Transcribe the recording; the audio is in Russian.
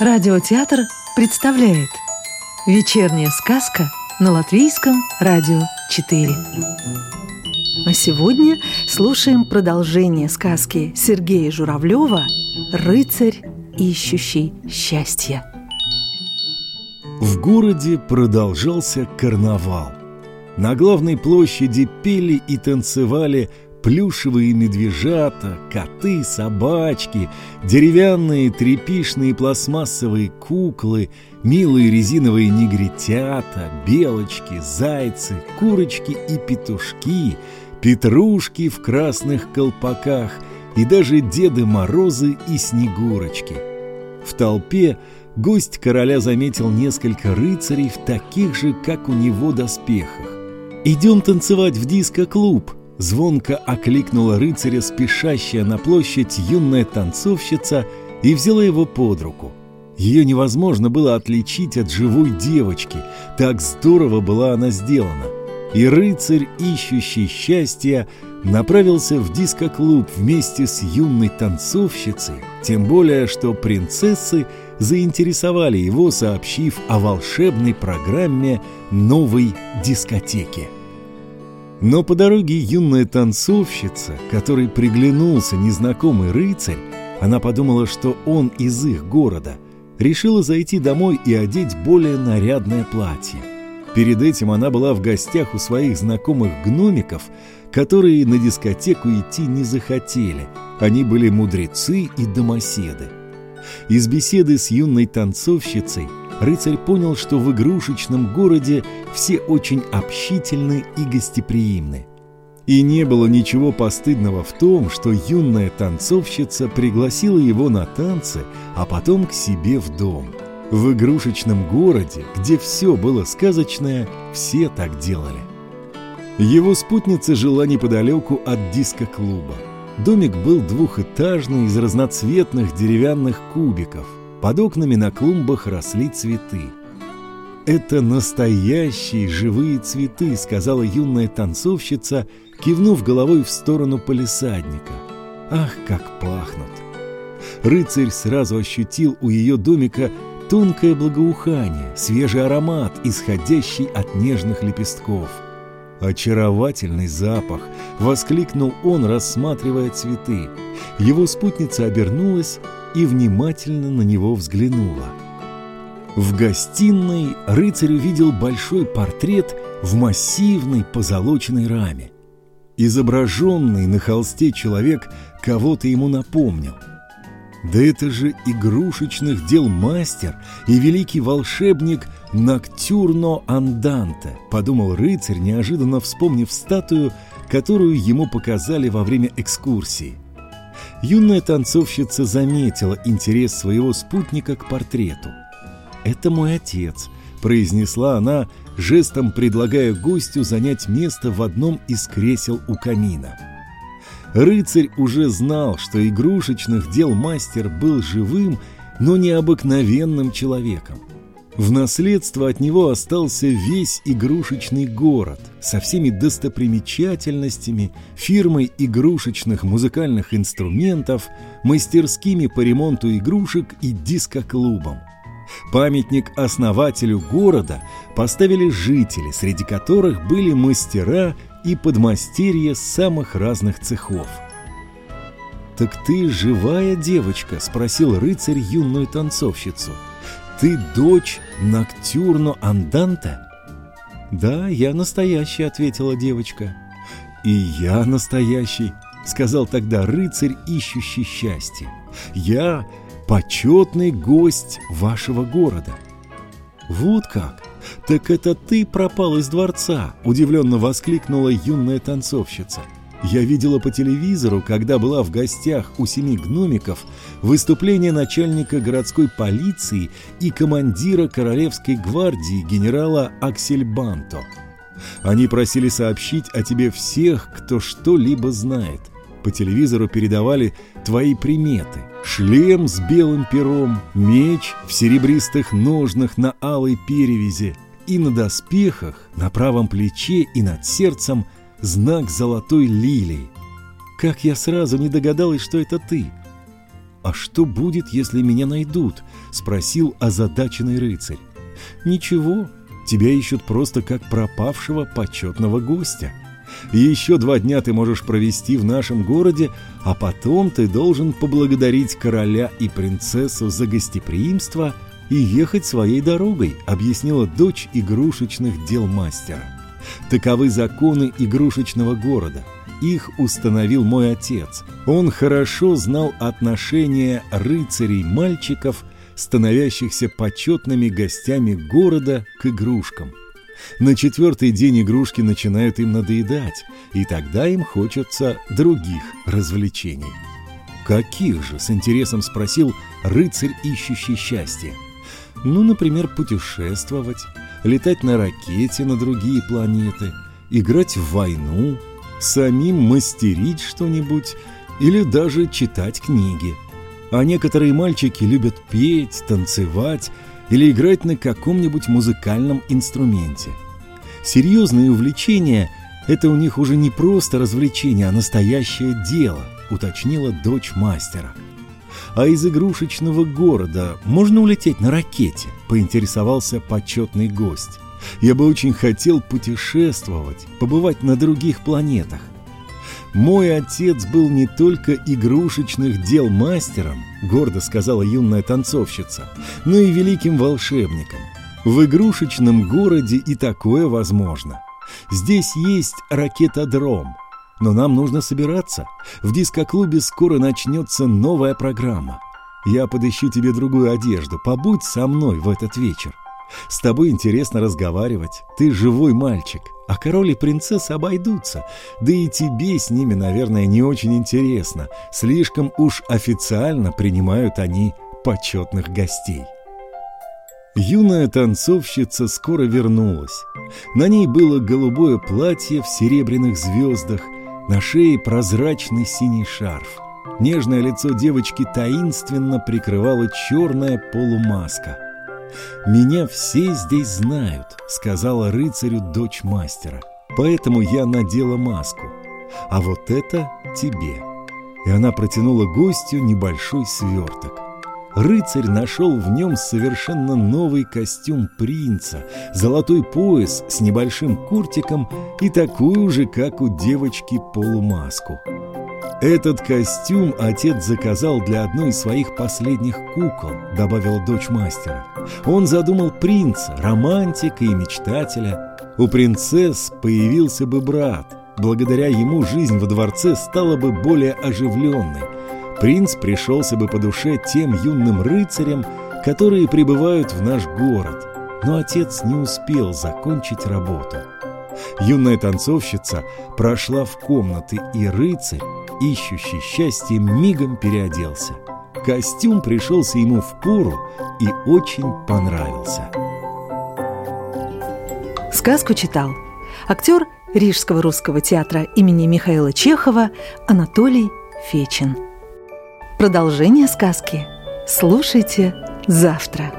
Радиотеатр представляет Вечерняя сказка на Латвийском радио 4 А сегодня слушаем продолжение сказки Сергея Журавлева «Рыцарь, ищущий счастье» В городе продолжался карнавал. На главной площади пели и танцевали плюшевые медвежата, коты, собачки, деревянные трепишные пластмассовые куклы, милые резиновые негритята, белочки, зайцы, курочки и петушки, петрушки в красных колпаках и даже Деды Морозы и Снегурочки. В толпе гость короля заметил несколько рыцарей в таких же, как у него, доспехах. «Идем танцевать в диско-клуб», Звонко окликнула рыцаря спешащая на площадь юная танцовщица и взяла его под руку. Ее невозможно было отличить от живой девочки, так здорово была она сделана. И рыцарь, ищущий счастья, направился в диско-клуб вместе с юной танцовщицей, тем более, что принцессы заинтересовали его, сообщив о волшебной программе новой дискотеки. Но по дороге юная танцовщица, которой приглянулся незнакомый рыцарь, она подумала, что он из их города, решила зайти домой и одеть более нарядное платье. Перед этим она была в гостях у своих знакомых гномиков, которые на дискотеку идти не захотели. Они были мудрецы и домоседы. Из беседы с юной танцовщицей рыцарь понял, что в игрушечном городе все очень общительны и гостеприимны. И не было ничего постыдного в том, что юная танцовщица пригласила его на танцы, а потом к себе в дом. В игрушечном городе, где все было сказочное, все так делали. Его спутница жила неподалеку от диско-клуба. Домик был двухэтажный из разноцветных деревянных кубиков. Под окнами на клумбах росли цветы. «Это настоящие живые цветы», — сказала юная танцовщица, кивнув головой в сторону полисадника. «Ах, как пахнут!» Рыцарь сразу ощутил у ее домика тонкое благоухание, свежий аромат, исходящий от нежных лепестков. «Очаровательный запах!» — воскликнул он, рассматривая цветы. Его спутница обернулась и внимательно на него взглянула. В гостиной рыцарь увидел большой портрет в массивной позолоченной раме. Изображенный на холсте человек кого-то ему напомнил. Да это же игрушечных дел мастер и великий волшебник Ноктюрно Анданте, подумал рыцарь, неожиданно вспомнив статую, которую ему показали во время экскурсии – юная танцовщица заметила интерес своего спутника к портрету. «Это мой отец», — произнесла она, жестом предлагая гостю занять место в одном из кресел у камина. Рыцарь уже знал, что игрушечных дел мастер был живым, но необыкновенным человеком. В наследство от него остался весь игрушечный город со всеми достопримечательностями, фирмой игрушечных музыкальных инструментов, мастерскими по ремонту игрушек и дискоклубом. Памятник основателю города поставили жители, среди которых были мастера и подмастерья самых разных цехов. «Так ты живая девочка?» – спросил рыцарь юную танцовщицу – ты дочь Ноктюрно Анданте? Да, я настоящий, ответила девочка. И я настоящий, сказал тогда рыцарь, ищущий счастье. Я почетный гость вашего города. Вот как? Так это ты пропал из дворца, удивленно воскликнула юная танцовщица. Я видела по телевизору, когда была в гостях у семи гномиков, выступление начальника городской полиции и командира Королевской гвардии генерала Аксельбанто. Они просили сообщить о тебе всех, кто что-либо знает. По телевизору передавали твои приметы. Шлем с белым пером, меч в серебристых ножнах на алой перевязи и на доспехах, на правом плече и над сердцем – знак золотой лилии. Как я сразу не догадалась, что это ты. А что будет, если меня найдут? — спросил озадаченный рыцарь. «Ничего, тебя ищут просто как пропавшего почетного гостя. Еще два дня ты можешь провести в нашем городе, а потом ты должен поблагодарить короля и принцессу за гостеприимство и ехать своей дорогой», — объяснила дочь игрушечных дел мастера. «Таковы законы игрушечного города». Их установил мой отец. Он хорошо знал отношения рыцарей-мальчиков, становящихся почетными гостями города к игрушкам. На четвертый день игрушки начинают им надоедать, и тогда им хочется других развлечений. «Каких же?» — с интересом спросил рыцарь, ищущий счастье. «Ну, например, путешествовать, летать на ракете на другие планеты, играть в войну, самим мастерить что-нибудь или даже читать книги. А некоторые мальчики любят петь, танцевать или играть на каком-нибудь музыкальном инструменте. Серьезные увлечения – это у них уже не просто развлечение, а настоящее дело, уточнила дочь мастера. А из игрушечного города можно улететь на ракете, поинтересовался почетный гость. Я бы очень хотел путешествовать, побывать на других планетах. Мой отец был не только игрушечных дел мастером, гордо сказала юная танцовщица, но и великим волшебником. В игрушечном городе и такое возможно. Здесь есть ракетодром, но нам нужно собираться. В дискоклубе скоро начнется новая программа. Я подыщу тебе другую одежду, побудь со мной в этот вечер. С тобой интересно разговаривать, ты живой мальчик, а король и принцесса обойдутся, да и тебе с ними, наверное, не очень интересно, слишком уж официально принимают они почетных гостей. Юная танцовщица скоро вернулась. На ней было голубое платье в серебряных звездах, на шее прозрачный синий шарф. Нежное лицо девочки таинственно прикрывала черная полумаска – «Меня все здесь знают», — сказала рыцарю дочь мастера. «Поэтому я надела маску. А вот это тебе». И она протянула гостю небольшой сверток. Рыцарь нашел в нем совершенно новый костюм принца, золотой пояс с небольшим куртиком и такую же, как у девочки, полумаску. «Этот костюм отец заказал для одной из своих последних кукол», — добавила дочь мастера. «Он задумал принца, романтика и мечтателя. У принцесс появился бы брат. Благодаря ему жизнь во дворце стала бы более оживленной. Принц пришелся бы по душе тем юным рыцарям, которые прибывают в наш город. Но отец не успел закончить работу». Юная танцовщица прошла в комнаты, и рыцарь ищущий счастье, мигом переоделся. Костюм пришелся ему в пору и очень понравился. Сказку читал актер Рижского русского театра имени Михаила Чехова Анатолий Фечин. Продолжение сказки слушайте завтра.